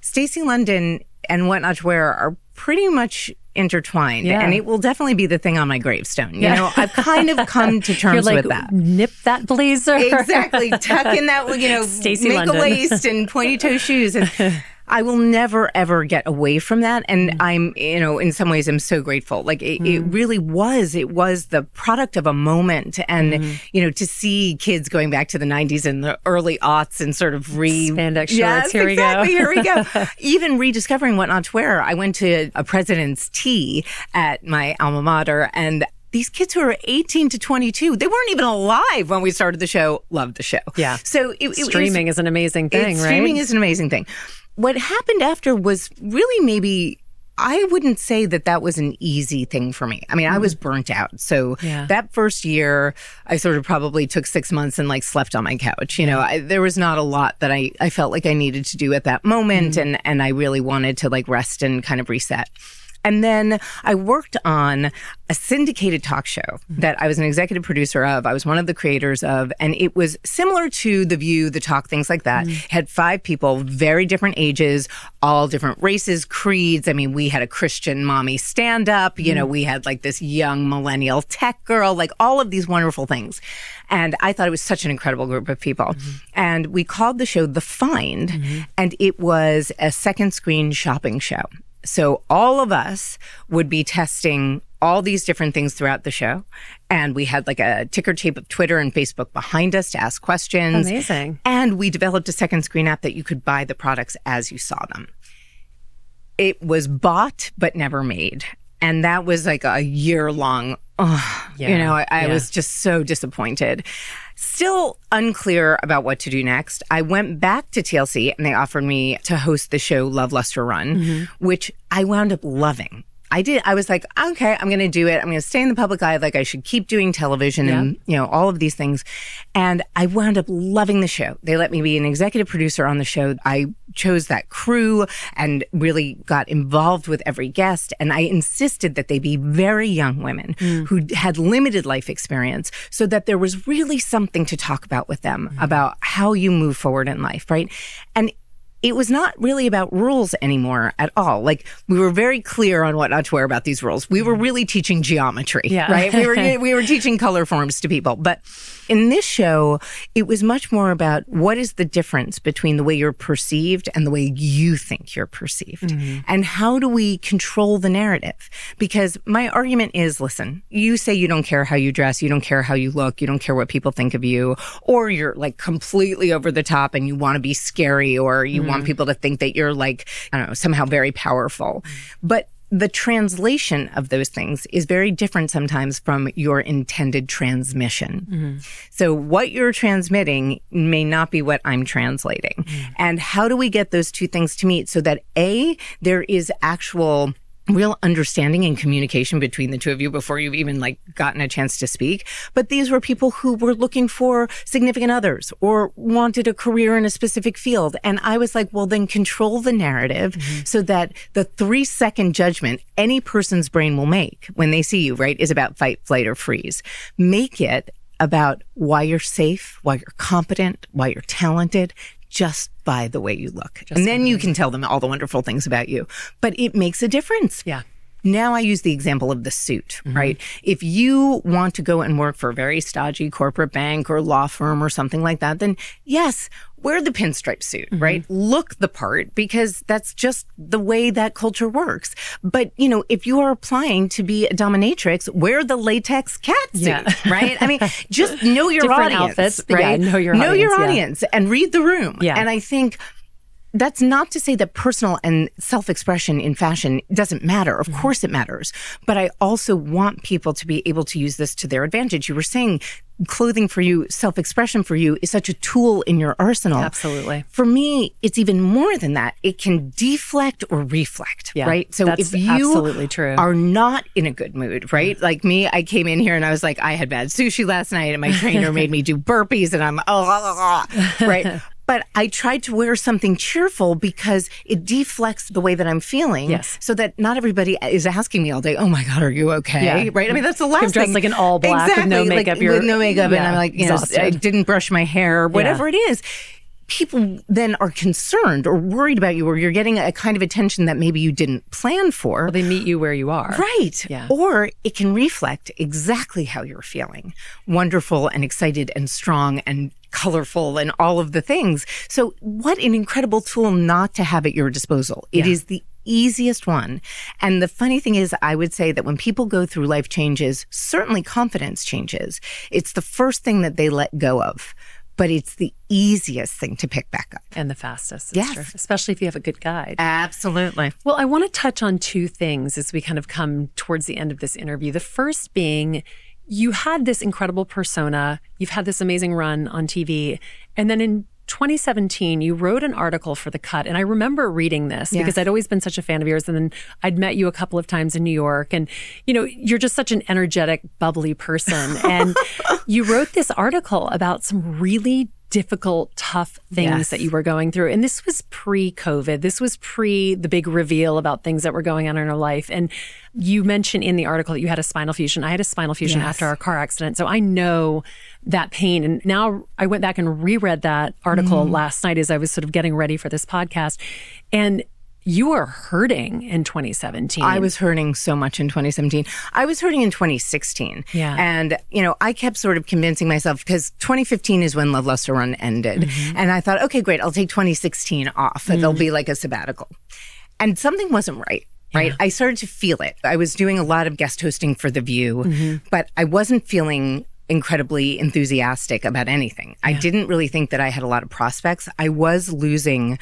Stacy London and What Not to Wear are pretty much intertwined, Yeah. and it will definitely be the thing on my gravestone. You know, I've kind of come to terms You're like, with that. nip that blazer. exactly. Tuck in that, you know, Stacy make London. a waist and pointy toe shoes. And I will never, ever get away from that. And Mm-hmm. I'm, you know, in some ways, I'm so grateful. Like it, it really was, it was the product of a moment. And, Mm-hmm. you know, to see kids going back to the 90s and the early aughts and sort of re. Spandex shorts, Yes, here we go. Here we go. Even rediscovering what not to wear. I went to a president's tea at my alma mater and these kids who are 18 to 22, they weren't even alive when we started the show, loved the show. Yeah. So it, it- it was- Streaming is an amazing thing, right? Streaming is an amazing thing. What happened after was really maybe. I wouldn't say that that was an easy thing for me. I mean, I was mm. burnt out. So Yeah. that first year, I sort of probably took six months and like slept on my couch. You know, I, there was not a lot that I, I felt like I needed to do at that moment. Mm. And, and I really wanted to like rest and kind of reset. And then I worked on a syndicated talk show mm-hmm. that I was an executive producer of. I was one of the creators of, and it was similar to The View, The Talk, things like that. Mm. Had five people, very different ages, all different races, creeds. I mean, we had a Christian mommy stand up, you know, mm. we had like this young millennial tech girl, like all of these wonderful things. And I thought it was such an incredible group of people. Mm-hmm. And we called the show The Find, mm-hmm. and it was a second screen shopping show. So all of us would be testing all these different things throughout the show. And we had like a ticker tape of Twitter and Facebook behind us to ask questions. Amazing. And we developed a second screen app that you could buy the products as you saw them. It was bought but never made. And that was like a year long, oh, you know, I, I yeah. was just so disappointed. Still unclear about what to do next. I went back to TLC and they offered me to host the show Love, Lust or Run, Mm-hmm. which I wound up loving. I did. I was like, okay, I'm going to do it. I'm going to stay in the public eye. Like I should keep doing television and, you know, all of these things. And I wound up loving the show. They let me be an executive producer on the show. I chose that crew and really got involved with every guest. And I insisted that they be very young women hmm. who had limited life experience so that there was really something to talk about with them hmm. about how you move forward in life. Right. And it was not really about rules anymore at all. Like we were very clear on what not to wear about these rules. We were mm-hmm. really teaching geometry, Yeah. right? We were we were teaching color forms to people. But in this show, it was much more about what is the difference between the way you're perceived and the way you think you're perceived. Mm-hmm. And how do we control the narrative? Because my argument is, listen, you say you don't care how you dress, you don't care how you look, you don't care what people think of you, or you're like completely over the top and you want to be scary or you want mm-hmm. people to think that you're like, I don't know, somehow very powerful. Mm-hmm. But the translation of those things is very different sometimes from your intended transmission. Mm-hmm. So what you're transmitting may not be what I'm translating. And how do we get those two things to meet so that A, there is actual real understanding and communication between the two of you before you've even like gotten a chance to speak. But these were people who were looking for significant others or wanted a career in a specific field. And i was like well then control the narrative mm-hmm. so that the 3 second judgment any person's brain will make when they see you right is about fight flight or freeze. Make it about why you're safe why you're competent why you're talented just by the way you look. and then you can tell them all the wonderful things about you. But it makes a difference. Yeah. Now I use the example of the suit, right? If you want to go and work for a very stodgy corporate bank or law firm or something like that, then yes, wear the pinstripe suit, mm-hmm. right? Look the part because that's just the way that culture works. But, you know, if you are applying to be a dominatrix, wear the latex cat suit, Yeah. right? I mean, just know your Different audience, outfits, but yeah, right? know your know your audience, yeah. audience and read the room. Yeah. And I think that's not to say that personal and self expression in fashion doesn't matter. Of Mm-hmm. course it matters. But I also want people to be able to use this to their advantage. You were saying clothing for you, self expression for you is such a tool in your arsenal. Absolutely. For me, it's even more than that. It can deflect or reflect, Yeah, right? So that's if you absolutely true. are not in a good mood, right? Like me, I came in here and I was like, I had bad sushi last night and my trainer made me do burpees and I'm, oh, right? But I tried to wear something cheerful because it deflects the way that I'm feeling. Yes. So that not everybody is asking me all day, oh my God, are you okay? Yeah. Right? I mean, that's the last You're dressed thing. like an all black with no Exactly, like, makeup, you're- with no makeup. And I'm like, you know, I didn't brush my hair, whatever it is people then are concerned or worried about you or you're getting a kind of attention that maybe you didn't plan for. Well, they meet you where you are. Right. Yeah. Or it can reflect exactly how you're feeling wonderful and excited and strong and colorful and all of the things. So, what an incredible tool not to have at your disposal. It Yeah. is the easiest one. And the funny thing is, I would say that when people go through life changes, certainly confidence changes, it's the first thing that they let go of. But it's the easiest thing to pick back up. And the fastest. Yes. true, especially if you have a good guide. Absolutely. Well, I want to touch on two things as we kind of come towards the end of this interview. The first being you had this incredible persona, you've had this amazing run on TV, and then in 2017, you wrote an article for The Cut. And I remember reading this Yes. because I'd always been such a fan of yours. And then I'd met you a couple of times in New York. And, you know, you're just such an energetic, bubbly person. And you wrote this article about some really difficult, tough things Yes. that you were going through. And this was pre COVID. This was pre the big reveal about things that were going on in our life. And you mentioned in the article that you had a spinal fusion. I had a spinal fusion Yes. after our car accident. So I know that pain. And now I went back and reread that article Mm. last night as I was sort of getting ready for this podcast. And you were hurting in 2017. I was hurting so much in 2017. I was hurting in 2016. Yeah. And, you know, I kept sort of convincing myself because 2015 is when Love, Lust or Run ended. Mm-hmm. And I thought, okay, great, I'll take 2016 off. It'll mm. be like a sabbatical. And something wasn't right. Right. I started to feel it. I was doing a lot of guest hosting for The View, mm-hmm. but I wasn't feeling incredibly enthusiastic about anything. I didn't really think that I had a lot of prospects. I was losing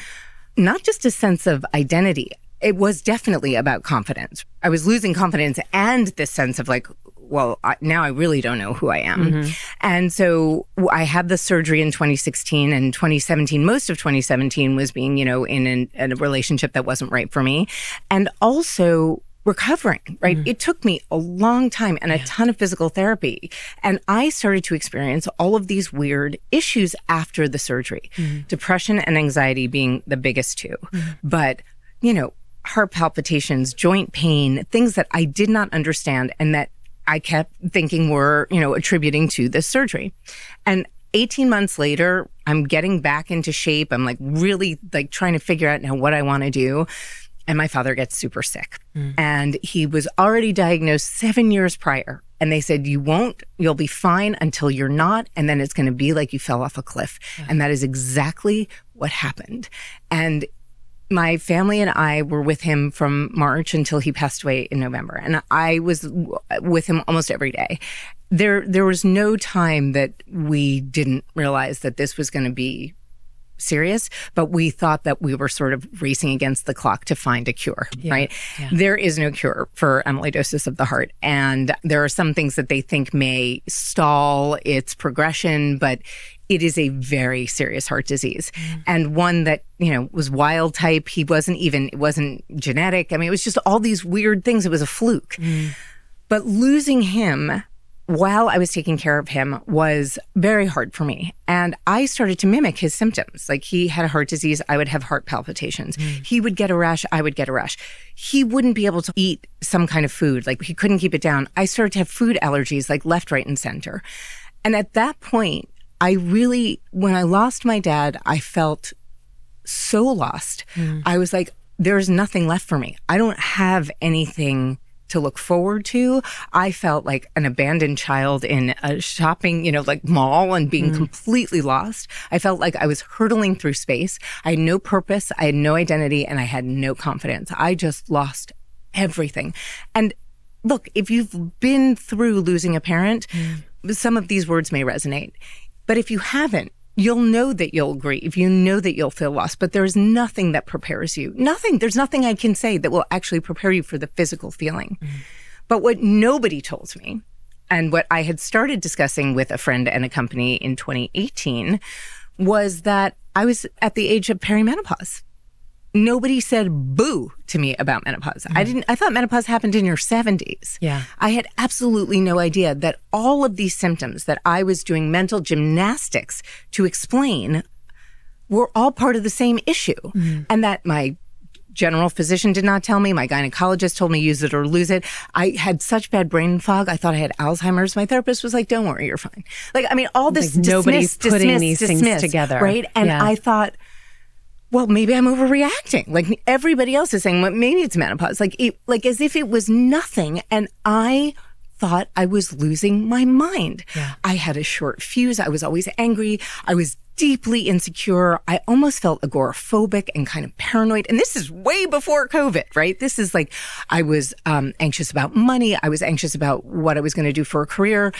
not just a sense of identity. It was definitely about confidence. I was losing confidence and this sense of like, well, I, now I really don't know who I am. Mm-hmm. And so I had the surgery in 2016 and 2017. Most of 2017 was being, you know, in, an, in a relationship that wasn't right for me. And also recovering, right? Mm-hmm. It took me a long time and a ton of physical therapy. And I started to experience all of these weird issues after the surgery, mm-hmm. depression and anxiety being the biggest 2 mm-hmm. But, you know, heart palpitations, joint pain, things that I did not understand and that I kept thinking were, you know, attributing to this surgery. And 18 months later, I'm getting back into shape. I'm like really like trying to figure out now what I want to do. And my father gets super sick. Mm. And he was already diagnosed seven years prior. And they said, You won't, you'll be fine until you're not. And then it's going to be like you fell off a cliff. And that is exactly what happened. And my family and I were with him from March until he passed away in November. And I was w- with him almost every day. There, there was no time that we didn't realize that this was going to be serious, but we thought that we were sort of racing against the clock to find a cure, right? There is no cure for amyloidosis of the heart. And there are some things that they think may stall its progression, but it is a very serious heart disease mm. and one that, you know, was wild type. He wasn't even, it wasn't genetic. I mean, it was just all these weird things. It was a fluke. Mm. But losing him while I was taking care of him was very hard for me. And I started to mimic his symptoms. Like he had a heart disease, I would have heart palpitations. Hmm. He would get a rash, I would get a rash. He wouldn't be able to eat some kind of food, like he couldn't keep it down. I started to have food allergies, like left, right, and center. And at that point, I really, when I lost my dad, I felt so lost. Hmm. I was like, there's nothing left for me. I don't have anything to look forward to. I felt like an abandoned child in a shopping, you know, like mall and being mm-hmm. completely lost. I felt like I was hurtling through space. I had no purpose. I had no identity and I had no confidence. I just lost everything. And look, if you've been through losing a parent, mm. some of these words may resonate. But if you haven't, you'll know that you'll grieve. You know that you'll feel lost, but there's nothing that prepares you. Nothing. There's nothing I can say that will actually prepare you for the physical feeling. Mm-hmm. But what nobody told me, and what I had started discussing with a friend and a company in 2018, was that I was at the age of perimenopause. Nobody said boo to me about menopause. I mm. didn't, I thought menopause happened in your 70s. Yeah. I had absolutely no idea that all of these symptoms that I was doing mental gymnastics to explain were all part of the same issue. Mm. And that my general physician did not tell me. My gynecologist told me use it or lose it. I had such bad brain fog. I thought I had Alzheimer's. My therapist was like, "Don't worry, you're fine." Like, I mean, all this Like, dismiss, nobody's putting dismiss, these things together. right? And Yeah. I thought, well, maybe I'm overreacting. Like everybody else is saying, well, maybe it's menopause. Like, it, like as if it was nothing. And I thought I was losing my mind. I had a short fuse. I was always angry. I was deeply insecure. I almost felt agoraphobic and kind of paranoid. And this is way before COVID, right? This is like I was um, anxious about money. I was anxious about what I was going to do for a career.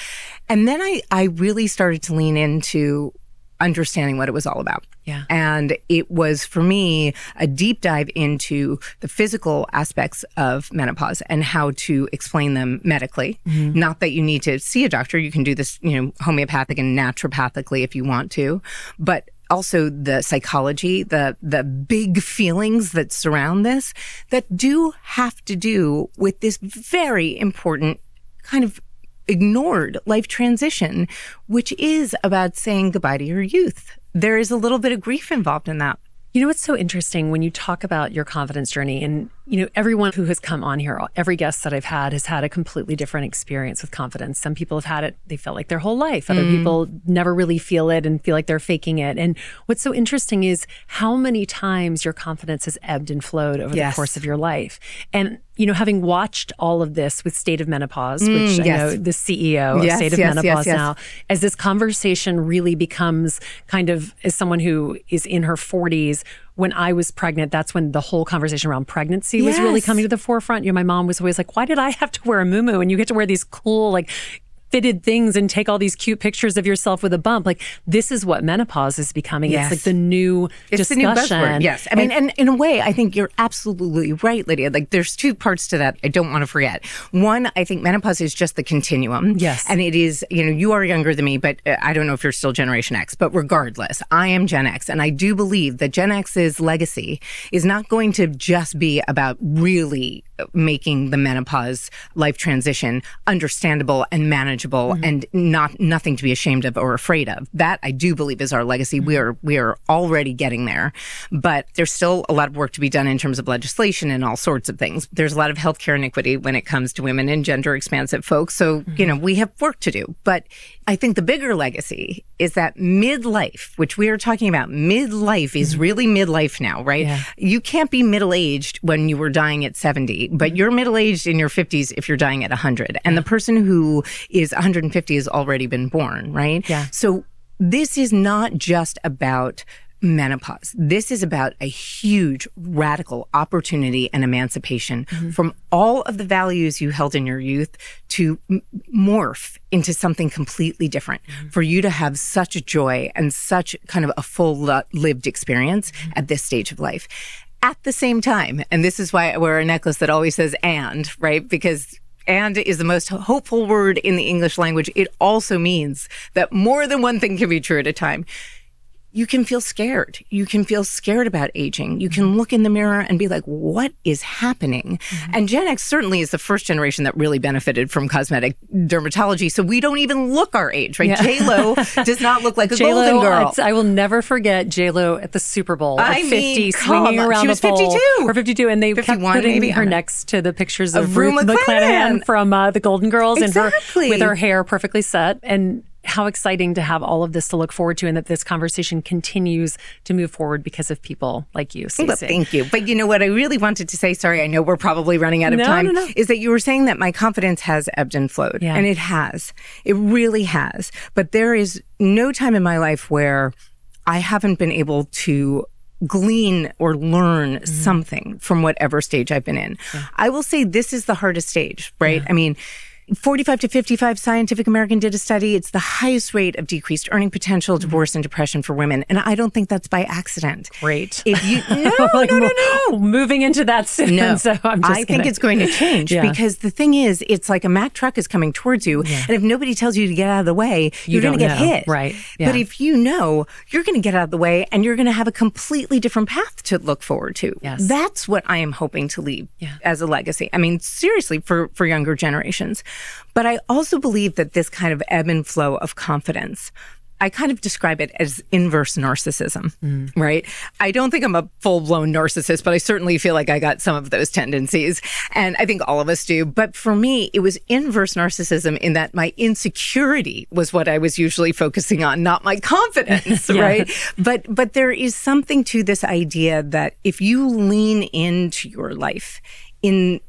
And then I, I really started to lean into understanding what it was all about. Yeah. And it was for me a deep dive into the physical aspects of menopause and how to explain them medically. Mm-hmm. Not that you need to see a doctor, you can do this, you know, homeopathic and naturopathically if you want to, but also the psychology, the the big feelings that surround this that do have to do with this very important kind of ignored life transition, which is about saying goodbye to your youth. There is a little bit of grief involved in that. You know what's so interesting when you talk about your confidence journey, and you know everyone who has come on here, every guest that I've had has had a completely different experience with confidence. Some people have had it; they felt like their whole life. Other mm. people never really feel it and feel like they're faking it. And what's so interesting is how many times your confidence has ebbed and flowed over Yes. the course of your life. And you know, having watched all of this with State of Menopause, mm, which I yes. know the CEO of Yes, State of Menopause now, as this conversation really becomes kind of as someone who is in her 40s when i was pregnant that's when the whole conversation around pregnancy was really coming to the forefront. You know my mom was always like why did i have to wear a muumuu and you get to wear these cool like fitted things and take all these cute pictures of yourself with a bump like this is what menopause is becoming Yes. it's like the new It's the discussion new buzzword. Yes. I mean, and in a way, I think you're absolutely right, Lydia. Like, there's two parts to that I don't want to forget. One, I think menopause is just the continuum. Yes. And it is, you know, you are younger than me, but uh, I don't know if you're still Generation X, but regardless, I am Gen X. And I do believe that Gen X's legacy is not going to just be about really making the menopause life transition understandable and manageable mm-hmm. and not nothing to be ashamed of or afraid of. That I do believe is our legacy. Mm-hmm. We are we are already getting there, but there's still a lot of work to be done in terms of legislation and all sorts of things. There's a lot of healthcare inequity when it comes to women and gender expansive folks. So, you mm-hmm. know, we have work to do. But I think the bigger legacy is that midlife, which we are talking about, midlife is mm-hmm. really midlife now, right? Yeah. You can't be middle aged when you were dying at 70, but mm-hmm. you're middle aged in your 50s if you're dying at 100. And the person who is 150 has already been born, right? Yeah. So this is not just about menopause. This is about a huge radical opportunity and emancipation mm-hmm. from all of the values you held in your youth to m- morph into something completely different mm-hmm. for you to have such joy and such kind of a full li- lived experience mm-hmm. at this stage of life. At the same time, and this is why I wear a necklace that always says and, right? Because and is the most hopeful word in the English language. It also means that more than one thing can be true at a time. You can feel scared. You can feel scared about aging. You can look in the mirror and be like, what is happening? And Gen X certainly is the first generation that really benefited from cosmetic dermatology. So we don't even look our age, right? Yeah. J-Lo does not look like a J-Lo, golden girl. I will never forget J Lo at the Super Bowl I at mean, 50, come swinging around She was the pole. 52. or 52, and they kept putting maybe, her next to the pictures of, Of Rue McClanahan. from uh, the Golden Girls, Exactly. and her with her hair perfectly set, and how exciting to have all of this to look forward to, and that this conversation continues to move forward because of people like you. Well, thank you. But you know what I really wanted to say, sorry, I know we're probably running out of No, time, no, no. is that you were saying that my confidence has ebbed and flowed. Yeah. And it has. It really has. But there is no time in my life where I haven't been able to glean or learn Mm-hmm. something from whatever stage I've been in. I will say this is the hardest stage, right? I mean, 45 to 55 Scientific American did a study. It's the highest rate of decreased earning potential, divorce, and depression for women. And I don't think that's by accident. Great. If you no, Like, no, no, no. Moving into that soon. No, so I'm just I think it's going to change Yeah. because the thing is, it's like a Mack truck is coming towards you, and if nobody tells you to get out of the way, you're going to get know. hit. Right. But if you know, you're going to get out of the way, and you're going to have a completely different path to look forward to. Yes. That's what I am hoping to leave Yeah. as a legacy. I mean, seriously, for for younger generations. But I also believe that this kind of ebb and flow of confidence I kind of describe it as inverse narcissism, mm. right? I don't think I'm a full blown narcissist, but I certainly feel like I got some of those tendencies. And I think all of us do. But for me, it was inverse narcissism in that my insecurity was what I was usually focusing on, not my confidence, yeah. right? But, but there is something to this idea that if you lean into your life in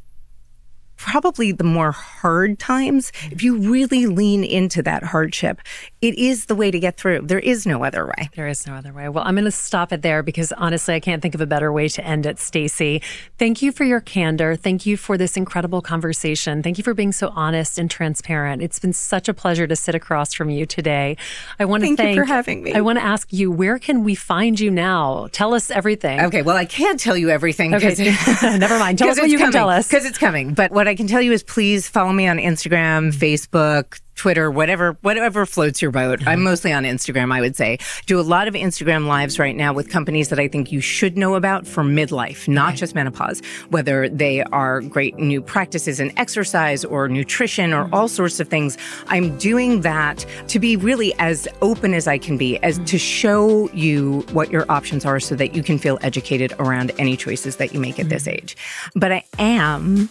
probably the more hard times, if you really lean into that hardship, it is the way to get through. There is no other way. There is no other way. Well, I'm going to stop it there because honestly, I can't think of a better way to end it, Stacy. Thank you for your candor. Thank you for this incredible conversation. Thank you for being so honest and transparent. It's been such a pleasure to sit across from you today. I want to thank, thank you for having me. I want to ask you, where can we find you now? Tell us everything. Okay. Well, I can't tell you everything. Okay. Never mind. Tell us what you coming, can tell us because it's coming. But what I can tell you is, please follow me on Instagram, Facebook, Twitter, whatever, whatever floats your boat. Mm-hmm. I'm mostly on Instagram, I would say. Do a lot of Instagram lives right now with companies that I think you should know about for midlife, not just menopause, whether they are great new practices in exercise or nutrition or mm-hmm. all sorts of things. I'm doing that to be really as open as I can be, as mm-hmm. to show you what your options are so that you can feel educated around any choices that you make at this mm-hmm. age. But I am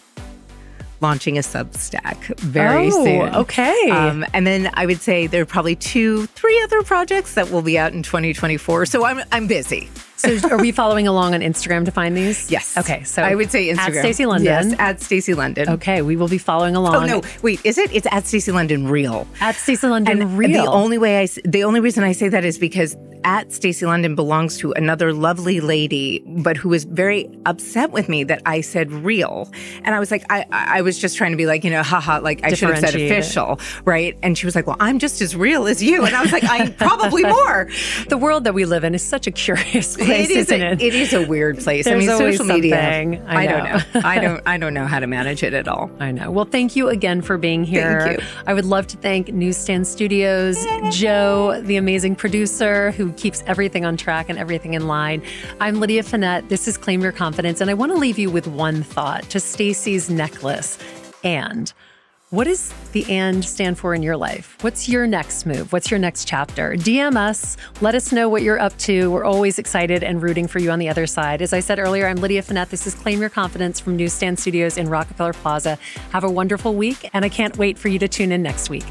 launching a Substack very oh, soon. Okay. Um, and then I would say there are probably two, three other projects that will be out in 2024. So I'm I'm busy. So are we following along on Instagram to find these? Yes. Okay. So I would say Instagram. At Stacy London. Yes, at Stacy London. Okay. We will be following along. Oh no, wait, is it? It's at Stacy London Real. At Stacy London and Real. The only way I the only reason I say that is because at Stacy London belongs to another lovely lady, but who was very upset with me that I said real. And I was like, I I was just trying to be like, you know, haha, like I should have said official, right? And she was like, Well, I'm just as real as you. And I was like, I'm probably more. the world that we live in is such a curious place, it is isn't a, it? It is a weird place. There's I mean, social media. I, I, don't know. I don't. I don't know how to manage it at all. I know. Well, thank you again for being here. Thank you. I would love to thank Newsstand Studios, Joe, the amazing producer who keeps everything on track and everything in line. I'm Lydia Fenet. This is Claim Your Confidence, and I want to leave you with one thought to Stacy's necklace and. What does the and stand for in your life? What's your next move? What's your next chapter? DM us. Let us know what you're up to. We're always excited and rooting for you on the other side. As I said earlier, I'm Lydia Fenet. This is Claim Your Confidence from Newsstand Studios in Rockefeller Plaza. Have a wonderful week, and I can't wait for you to tune in next week.